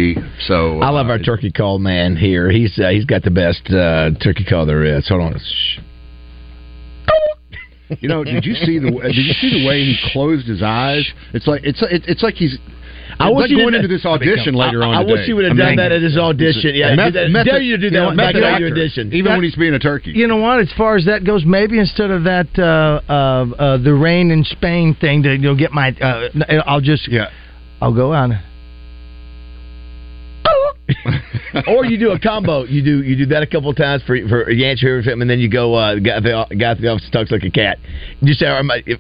So I love uh, our turkey call man here. He's uh, he's got the best uh, turkey call there is. Hold on. Shh. You know, did you see the did you see the way he closed his eyes? It's like it's it's, it's like he's. I it's wish like you going into this audition later I- on. I wish today. you would have I done mean, that at his audition. Yeah, meth- do that- method- dare you to do you that know, back method at your audition. even when he's being a turkey. You know what? As far as that goes, maybe instead of that uh, uh, uh, the rain in Spain thing to you know get my, uh, I'll just yeah, I'll go on. or you do a combo. You do you do that a couple of times for for you answer him, and then you go uh, guy at the guy at the office talks like a cat. You say, "Am I?" If,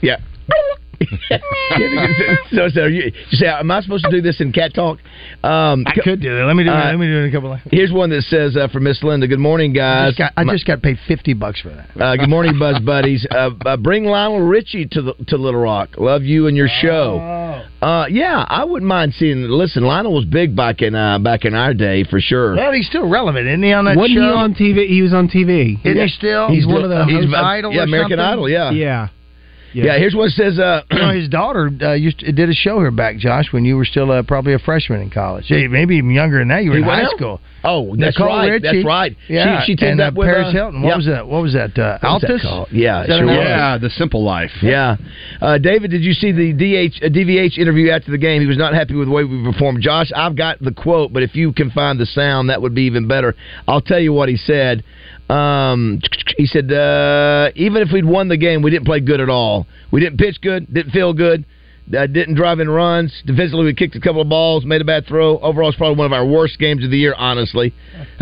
yeah. so, so you, you say, "Am I supposed to do this in cat talk?" Um, I could do that. Let me do. uh, it. Let me do it in a couple of. Here's one that says uh, from Miss Linda. Good morning, I guys. just got, I just got paid fifty bucks for that. Uh, good morning, Buzz Buddies. Uh, uh, bring Lionel Richie to the, to Little Rock. Love you and your show. Uh, yeah, I wouldn't mind seeing. Listen, Lionel was big back in uh, back in our day for sure. Well, he's still relevant, isn't he? On that Wasn't show, he on TV? He was on TV. Isn't he still? He's, one of the He's hosts. uh, Idol yeah, or American something? Idol. Yeah. Yeah. Yeah, Here's what that says. Uh, You know, his daughter uh, used to, did a show here back, Josh, when you were still uh, probably a freshman in college. Hey, maybe even younger than that. You were He in high out? school. Oh, that's Nicole right. Richie. That's right. Yeah, She, she teamed and, up uh, with Paris uh, Hilton. What yeah. was that? What was that? Uh, What was that Altus? Yeah, that sure was. yeah, the simple life. Yeah. Uh, David, did you see the DH, uh, DVH interview after the game? He was not happy with the way we performed. Josh, I've got the quote, but if you can find the sound, that would be even better. I'll tell you what he said. Um, he said, uh, even if we'd won the game, we didn't play good at all. We didn't pitch good, didn't feel good, uh, didn't drive in runs. Defensively, we kicked a couple of balls, made a bad throw. Overall, it's probably one of our worst games of the year, honestly.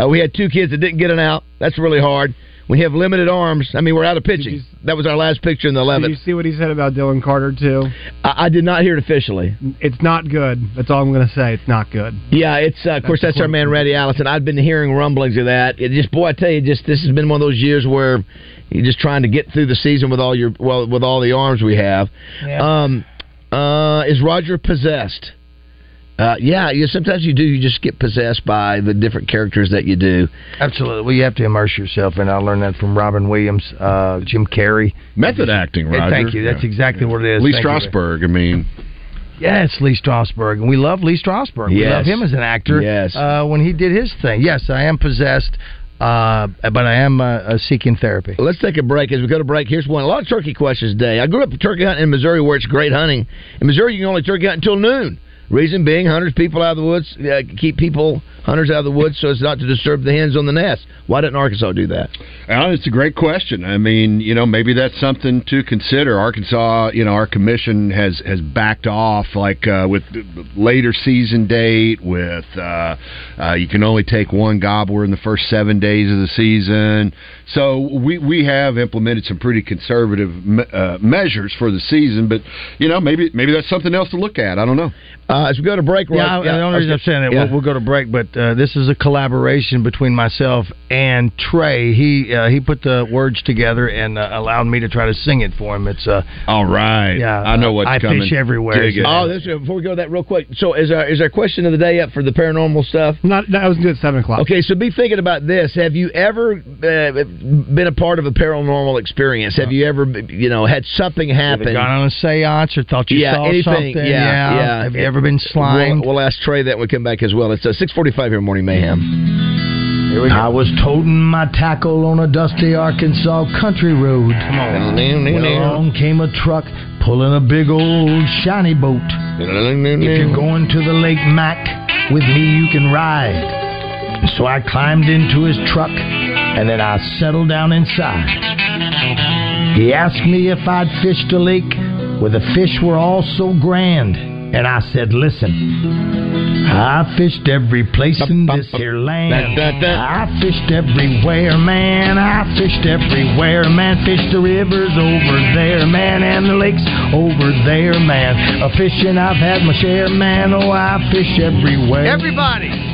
Uh, we had two kids that didn't get an out. That's really hard. We have limited arms. I mean, we're out of pitching. That was our last picture in the Did you see what he said about Dylan Carter too? I, I did not hear it officially. It's not good. That's all I'm going to say. It's not good. Yeah, it's uh, of course That's that's our man Randy Allison. I've been hearing rumblings of that. It just boy, I tell you, just this has been one of those years where you're just trying to get through the season with all your well with all the arms we have. Yeah. Um, uh, is Roger possessed? Uh, yeah, you, sometimes you do. You just get possessed by the different characters that you do. Absolutely. Well, you have to immerse yourself, and I learned that from Robin Williams, uh, Jim Carrey. Method acting, Hey, Roger. thank you. That's Yeah. exactly what it is. Lee Thank you. Strasberg. I mean, Yes, Lee Strasberg, and we love Lee Strasberg. We love him as an actor. Yes. uh, when he did his thing. Yes, I am possessed, uh, but I am uh, uh, seeking therapy. Let's take a break. As we go to break, here's one. A lot of turkey questions today. I grew up turkey hunting in Missouri where it's great hunting. In Missouri, you can only turkey hunt until noon. Reason being, hunters people out of the woods, uh, keep people, hunters out of the woods so as not to disturb the hens on the nest. Why didn't Arkansas do that? Well, it's a great question. I mean, you know, maybe that's something to consider. Arkansas, you know, our commission has has backed off, like uh, with the later season date. With uh, uh, you can only take one gobbler in the first seven days of the season. So we we have implemented some pretty conservative me- uh, measures for the season. But you know, maybe maybe that's something else to look at. I don't know. Uh, as we go to break, Yeah, Rod- I, the only reason I'm saying that yeah. we'll, we'll go to break, but but uh, this is a collaboration between myself and Trey. He uh, he put the words together and uh, allowed me to try to sing it for him. It's uh, all right. Yeah, I know what's I coming. fish everywhere. Dig it. Oh, this, before we go to that real quick. So, is our is our question of the day up for the paranormal stuff? Not that was good at seven o'clock. Okay, so be thinking about this. Have you ever uh, been a part of a paranormal experience? Have you ever, you know, had something happen? Have gone on a seance or thought you yeah, saw anything. something? Yeah, yeah. Have you ever been slimed? We'll, we'll ask Trey that when we come back as well. It's uh, six forty-five here, morning mayhem. I was toting my tackle on a dusty Arkansas country road. Come on. Well, along came a truck pulling a big old shiny boat. If you're going to the Lake Mac, with me you can ride. So I climbed into his truck and then I settled down inside. He asked me if I'd fished a lake where the fish were all so grand. And I said, listen, I fished every place in this here land. I fished everywhere, man. I fished everywhere, man. Fished the rivers over there, man, and the lakes over there, man. A fishing I've had my share, man. Oh, I fish everywhere. Everybody.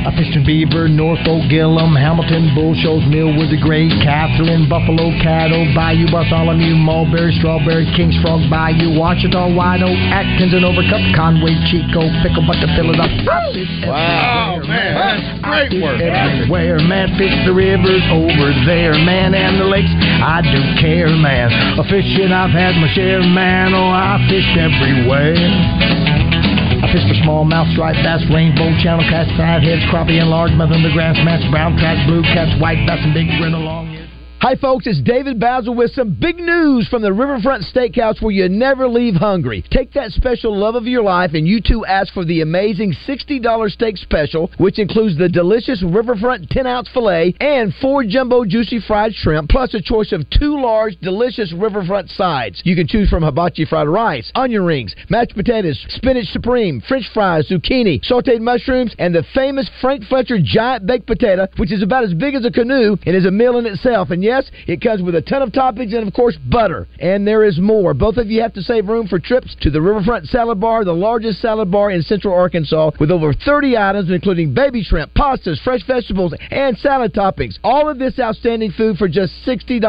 I fished in Beaver, Norfork, Gillham, Hamilton, Bull Shoals, Millwood, the Great, Catherine, Buffalo, Cattle, Bayou, Bartholomew, Mulberry, Strawberry, Kings Frog, Bayou, Ouachita, Oak, Atkins, and Overcup, Conway, Chico, Pickle, Butter, Philadelphia. Wow, man, that's great work. Everywhere, man, fish the rivers over there, man, and the lakes. I do care, man. A fishing I've had my share, man. Oh, I fished everywhere. Fished for smallmouth, striped bass, rainbow, channel cats, heads, crappie, and largemouth, underground mats, brown trout, blue cats, white bass, and big grin along. Hi, folks. It's David Bazzel with some big news from the Riverfront Steakhouse where you never leave hungry. Take that special love of your life and you too ask for the amazing $60 steak special, which includes the delicious Riverfront 10 ounce filet and four jumbo juicy fried shrimp, plus a choice of two large, delicious Riverfront sides. You can choose from hibachi fried rice, onion rings, mashed potatoes, spinach supreme, french fries, zucchini, sauteed mushrooms, and the famous Frank Fletcher giant baked potato, which is about as big as a canoe and is a meal in itself. And yes, it comes with a ton of toppings and, of course, butter. And there is more. Both of you have to save room for trips to the Riverfront Salad Bar, the largest salad bar in Central Arkansas, with over 30 items, including baby shrimp, pastas, fresh vegetables, and salad toppings. All of this outstanding food for just $60.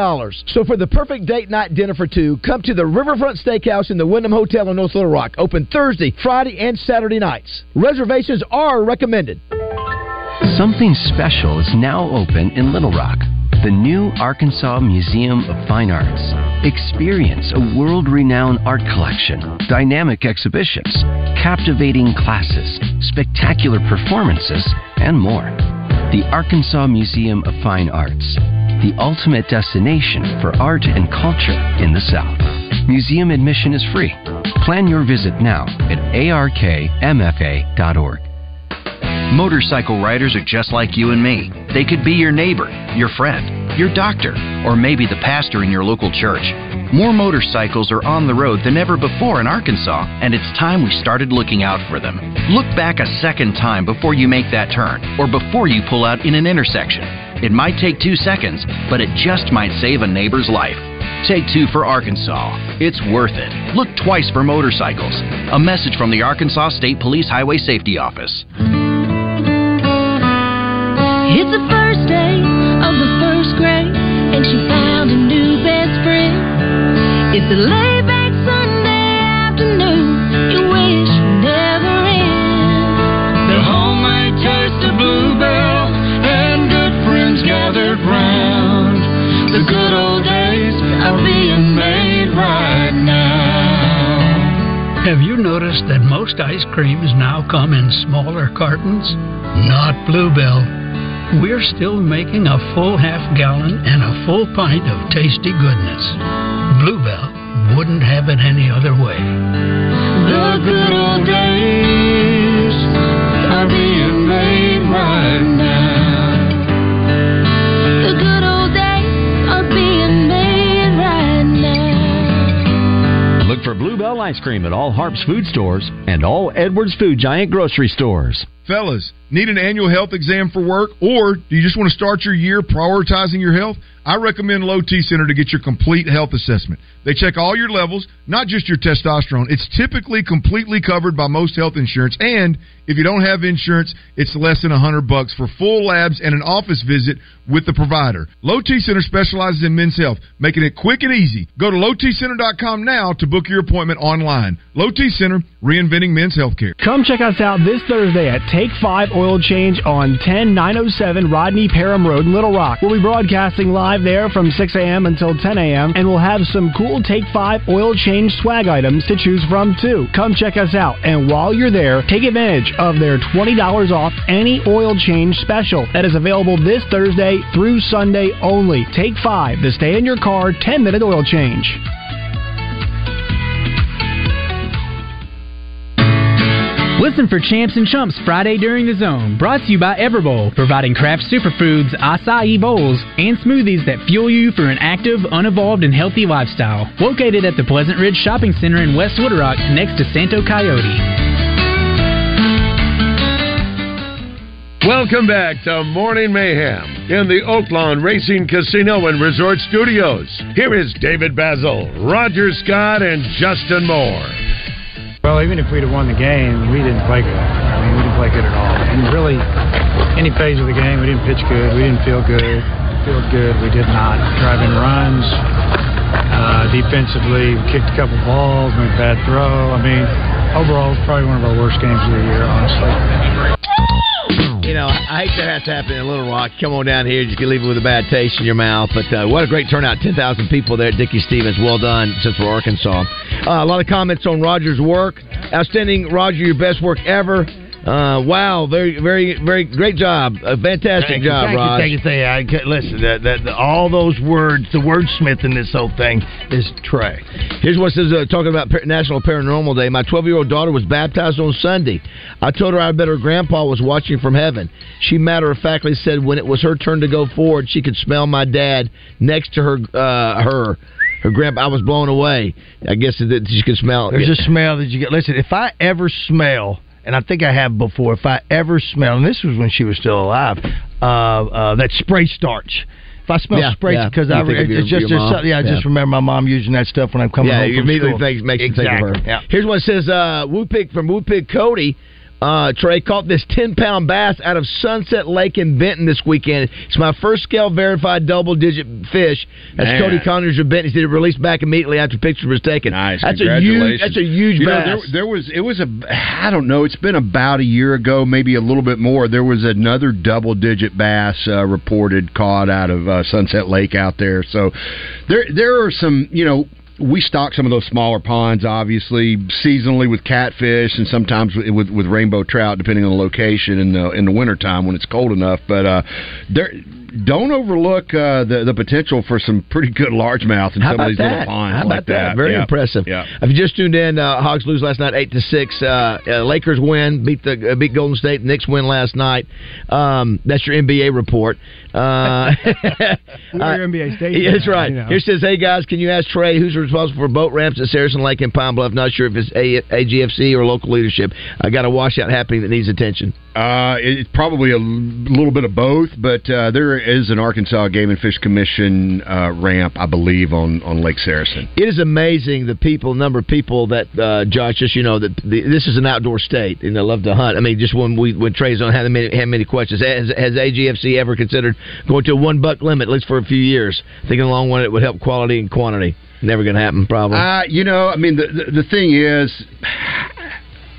So for the perfect date night dinner for two, come to the Riverfront Steakhouse in the Wyndham Hotel in North Little Rock. Open Thursday, Friday, and Saturday nights. Reservations are recommended. Something special is now open in Little Rock. The new Arkansas Museum of Fine Arts. Experience a world renowned art collection, dynamic exhibitions, captivating classes, spectacular performances, and more. The Arkansas Museum of Fine Arts, the ultimate destination for art and culture in the South. Museum admission is free. Plan your visit now at arkmfa.org. Motorcycle riders are just like you and me. They could be your neighbor, your friend, your doctor, or maybe the pastor in your local church. More motorcycles are on the road than ever before in Arkansas, and it's time we started looking out for them. Look back a second time before you make that turn, or before you pull out in an intersection. It might take two seconds, but it just might save a neighbor's life. Take two for Arkansas. It's worth it. Look twice for motorcycles. A message from the Arkansas State Police Highway Safety Office. It's the first day of the first grade, and she found a new best friend. It's a laid back Sunday afternoon, you wish would never end. The homemade taste of Blue Bell and good friends gathered round. The good old days are being made right now. Have you noticed that most ice creams now come in smaller cartons? Not Blue Bell. We're still making a full half gallon and a full pint of tasty goodness. Blue Bell wouldn't have it any other way. The good old days are being made right now. The good old days are being made right now. Look for Blue Bell ice cream at all Harps food stores and all Edwards Food Giant grocery stores. Fellas, Need an annual health exam for work? Or do you just want to start your year prioritizing your health? I recommend Low T Center to get your complete health assessment. They check all your levels, not just your testosterone. It's typically completely covered by most health insurance, and if you don't have insurance, it's less than a hundred bucks for full labs and an office visit with the provider. Low T Center specializes in men's health, making it quick and easy. Go to lowtcenter.com now to book your appointment online. Low T Center, reinventing men's healthcare. Come check us out this Thursday at Take 5 Oil Change on 10907 Rodney Parham Road in Little Rock. We'll be broadcasting live there from 6 a.m. until 10 a.m. and we'll have some cool Take 5 oil change swag items to choose from too. Come check us out and while you're there, take advantage of their $20 off any oil change special that is available this Thursday through Sunday only. Take 5, the stay in your car 10 minute oil change. Listen for Champs and Chumps Friday during the zone, brought to you by Everbowl, providing craft superfoods, acai bowls, and smoothies that fuel you for an active, unevolved, and healthy lifestyle. Located at the Pleasant Ridge Shopping Center in West Wood Rock, next to Santo Coyote. Welcome back to Morning Mayhem in the Oaklawn Racing Casino and Resort Studios. Here is David Bazzel, Roger Scott, and Justin Moore. Well, even if we'd have won the game, we didn't play good. I mean, we didn't play good at all. And really, any phase of the game, we didn't pitch good. We didn't feel good. Feel good. We did not. drive in runs. Uh, defensively, we kicked a couple balls, made a bad throw. I mean, overall, it's probably one of our worst games of the year, honestly. You know, I hate that has to happen in Little Rock. Come on down here, you can leave it with a bad taste in your mouth. But uh, what a great turnout! Ten thousand people there at Dickey Stephens. Well done, Central Arkansas. Uh, a lot of comments on Roger's work. Outstanding, Roger. Your best work ever. Uh, wow, very, very, very great job. A fantastic Thank you, job. You, thank you, thank you. I, listen, that, that, all those words, the wordsmith in this whole thing is Trey. Here's what says uh, talking about National Paranormal Day. My 12 year old daughter was baptized on Sunday. I told her I bet her grandpa was watching from heaven. She matter of factly said when it was her turn to go forward, she could smell my dad next to her. Uh, her. Her grandpa, I was blown away. I guess that she could smell. There's a smell that you get. Listen, if I ever smell, and I think I have before, if I ever smell, and this was when she was still alive, uh, uh, that spray starch. If I smell Yeah, spray yeah. because You I think of it's your- just your there's mom. something- yeah, I Yeah. just remember my mom using that stuff when I'm coming yeah, home you from immediately school. think, makes exactly. you think of her. Yeah. Here's what it says: uh, Woo Pig from Woo Pig Cody. Uh, Trey caught this 10 pound bass out of Sunset Lake in Benton this weekend. It's my first scale verified double digit fish. That's Man. Cody Connors of Benton. He said it released back immediately after picture was taken. Nice. That's a huge. That's a huge You know, bass. there, there was it was a I don't know. It's been about a year ago, maybe a little bit more. There was another double digit bass uh, reported caught out of uh, Sunset Lake out there. So there there are some you know. We stock some of those smaller ponds, obviously, seasonally with catfish and sometimes with with, with rainbow trout, depending on the location in the in the wintertime when it's cold enough. But uh, there, don't overlook uh, the the potential for some pretty good largemouth in How some of these little ponds How about like that. Very Yeah. impressive. Yeah. If you just tuned in, uh, Hogs lose last night, eight to six. Uh, uh, Lakers win, beat the uh, beat Golden State. Knicks win last night. Um, that's your NBA report. Uh, We're your NBA state. Yeah, that's right. you know. Here says, "Hey guys, can you ask Trey who's responsible for boat ramps at Saracen Lake and Pine Bluff? Not sure if it's a- AGFC or local leadership. I got a washout happening that needs attention." Uh, it's probably a little bit of both, but uh, there is an Arkansas Game and Fish Commission uh, ramp, I believe, on, on Lake Saracen. It is amazing the people, number of people that uh, Josh. Just you know that the, this is an outdoor state, and they love to hunt. I mean, just when we when Trey's on had many had many questions. Has, has AGFC ever considered going to a one buck limit, at least for a few years, thinking along one it would help quality and quantity? Never going to happen, probably. Uh, you know, I mean, the, the, the thing is,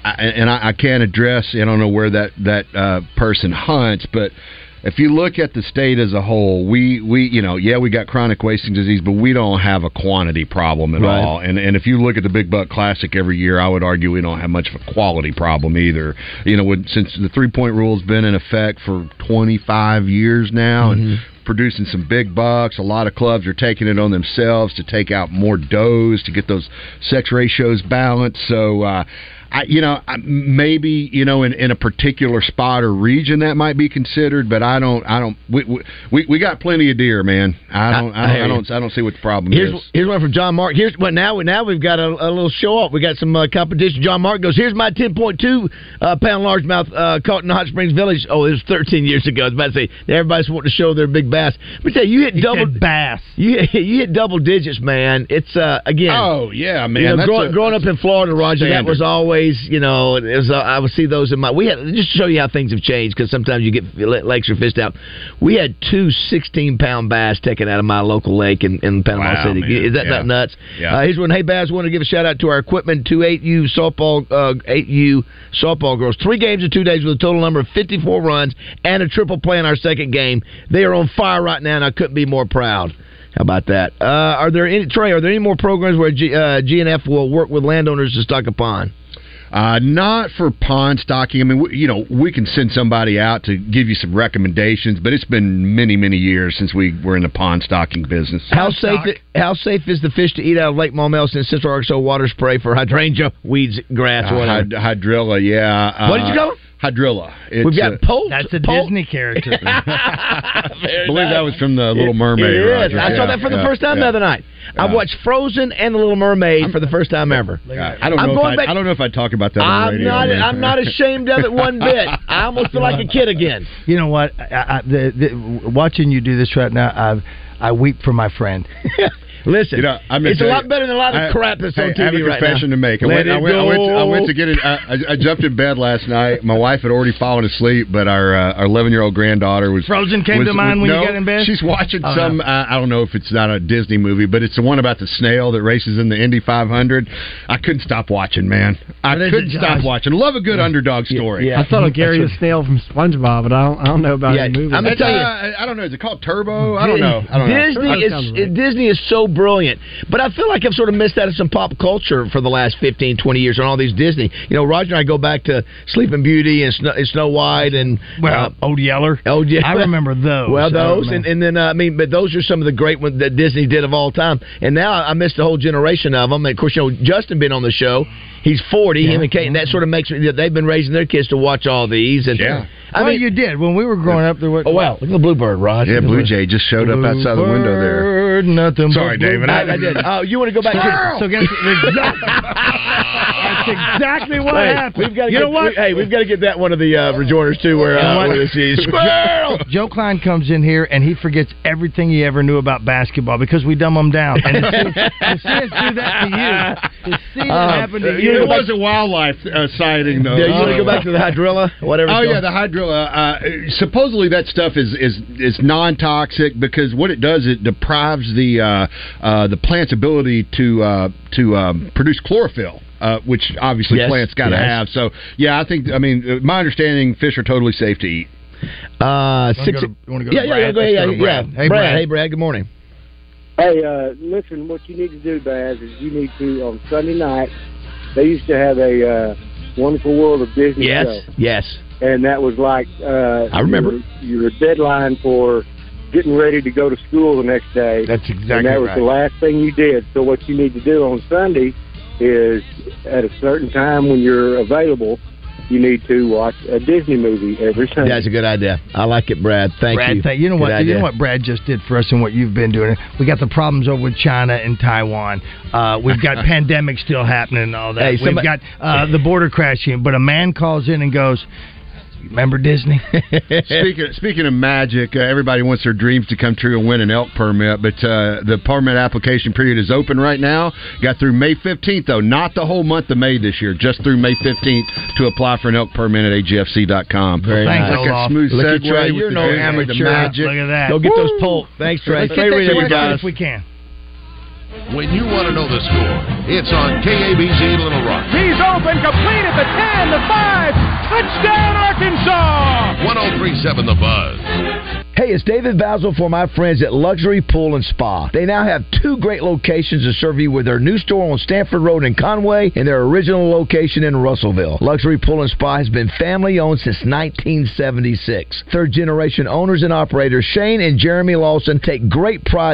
I, and I, I can't address, I don't know where that, that uh, person hunts, but if you look at the state as a whole, we, we you know, yeah, we got chronic wasting disease, but we don't have a quantity problem at Right. all. And and if you look at the Big Buck Classic every year, I would argue we don't have much of a quality problem either. You know, with, since the three point rule's been in effect for 25 years now, and producing some big bucks. A lot of clubs are taking it on themselves to take out more does to get those sex ratios balanced. So uh, I, you know, maybe you know, in, in a particular spot or region that might be considered, but I don't, I don't. We we- we, we got plenty of deer, man. I don't, I I, don't, I you. don't, I don't see what the problem Here's is. here's one from John Mark. Here's well now now we've got a, a little show off. We got some uh, competition. John Mark goes. Here's my 10.2 uh, pound largemouth uh, caught in Hot Springs Village. Oh, it was 13 years ago. I was about to say everybody's wanting to show their big bass. But tell you, you hit double bass. You you hit double digits, man. It's uh again. Oh yeah, man. You know, That's growing, a- growing up in Florida, Roger, that was always, you know, was, uh, I would see those in my. We had just to show you how things have changed because sometimes you get lakes are fished out. We had two 16 pound bass taken out of my local lake in, in Panama Wow, City. man. Is that Yeah. not nuts? Yeah. Uh, here's one. Hey, Bass, want to give a shout out to our equipment two 8U softball uh, 8U softball girls. Three games in two days with a total number of 54 runs and a triple play in our second game. They are on fire right now, and I couldn't be more proud. How about that? Uh, are there any Trey? Are there any more programs where G, uh, GNF will work with landowners to stock a pond? Uh, not for pond stocking. I mean, we, you know, we can send somebody out to give you some recommendations, but it's been many, many years since we were in the pond stocking business. How safe? How safe is the fish to eat out of Lake Maumelle since Central Arkansas water spray for hydrangea, weeds, grass, Uh, whatever? hyd- hydrilla, yeah. What did you Uh, call it? Hydrilla. It's, We've got Polt. That's a Polt. Disney character. I believe that was from the Little Mermaid. It is. Roger. I saw that for the yeah, first time yeah. the other night. I watched Frozen and the Little Mermaid for the first time ever. Yeah, I don't I'm know. going If I, back- I don't know if I'd talk about that. I'm radio, not. man. I'm not ashamed of it one bit. I almost feel like a kid again. You know what? I, I, the, the, watching you do this right now, I I weep for my friend. Listen, You know, I'm it's a lot better than a lot of I- crap that's hey, on I have a TV right confession now. to make. I Let went, I, it went, I, went to, I went to get it. I, I- I jumped in bed last night. My wife had already fallen asleep, but our uh, our 11 year old granddaughter was Frozen came was- to mind when you got in bed? She's watching Oh, some. no. Uh, I don't know if it's not a Disney movie, but it's the one about the snail that races in the Indy 500. I couldn't stop watching, man. I What is couldn't it, stop Josh? watching. Love a good underdog story. I thought of Gary the Snail from SpongeBob, but I don't, I don't know about Yeah, the movie. I'm gonna tell you- uh, I don't know. Is it called Turbo? I don't know. I don't know. Disney That is sounds right. Disney is so brilliant, but I feel like I've sort of missed out on some pop culture for the last 15, 20 years on all these Disney. You know, Roger and I go back to Sleeping Beauty and Snow, and Snow White and Well, uh, Old Yeller. Old Yeller. I remember those. Well, those and, and then uh, I mean, but those are some of the great ones that Disney did of all time. And now I missed a whole generation of them. And of course, you know, Justin been on the show. He's forty. Him and Kate, and that sort of makes me. They've been raising their kids to watch all these. And Yeah. I well, mean, you did when we were growing up. There was oh wow, look at the bluebird, Rod. Yeah, Blue Jay just showed up outside the window there. Bird, nothing. but Sorry, David. I, I did. Oh, you want to go back? to So guess that's exactly what Hey, happened. We've got to you get, know what? we- hey, we've got to get that one of the uh, rejoinders too, where, You know uh, what? where this is squirrel. Joe Kleine comes in here and he forgets everything he ever knew about basketball because we dumb him down. And to see, to see us do that to you, to see it Um, happen to uh, you, It was a wildlife uh, sighting, though. Yeah, you want to go back to the hydrilla, whatever. Oh yeah, the hydrilla. Uh, supposedly that stuff is is is non toxic because what it does it deprives the uh, uh, the plant's ability to uh, to um, produce chlorophyll. Uh, which obviously Yes, plants got to yes. have. So, yeah, I think. I mean, uh, my understanding, fish are totally safe to eat. Uh, six. go to- you wanna go yeah, yeah, go ahead. Yeah, go to yeah. Brad. Hey, Brad. Brad. Hey, Brad. Good morning. Hey, uh, listen, what you need to do, Baz, is you need to, on Sunday night, they used to have a uh, Wonderful World of Disney Yes, show. yes. And that was like uh, I remember. your, your deadline for getting ready to go to school the next day. That's exactly. Right. And that was right. the last thing you did. So what you need to do on Sunday is at a certain time when you're available, you need to watch a Disney movie every Sunday. That's a good idea. I like it, Brad. Thank Brad, you. thank- you know Good what? You know what Brad just did for us, and what you've been doing. We got the problems over with China and Taiwan. Uh, we've got pandemic still happening and all that. Hey, We've got uh, the border crashing. But a man calls in and goes, "Remember Disney?" speaking speaking of magic, uh, everybody wants their dreams to come true and win an elk permit, but uh, the permit application period is open right now. Got through May 15th, though, not the whole month of May this year, just through May 15th to apply for an elk permit at agfc.com. Very Thanks, nice. Like a Olaf. smooth Look at segue. Trey. You're no amateur. magic. Look at that. Go get those poles. Thanks, Trey. Let's Stay get with that you if we can. When you want to know the score, it's on KABZ Little Rock. He's open, complete at the 10, the 5. Touchdown, Arkansas! 1037 The Buzz. Hey, it's David Bazzel for my friends at Luxury Pool and Spa. They now have two great locations to serve you with their new store on Stanford Road in Conway and their original location in Russellville. Luxury Pool and Spa has been family owned since 1976. Third generation owners and operators Shane and Jeremy Lawson take great pride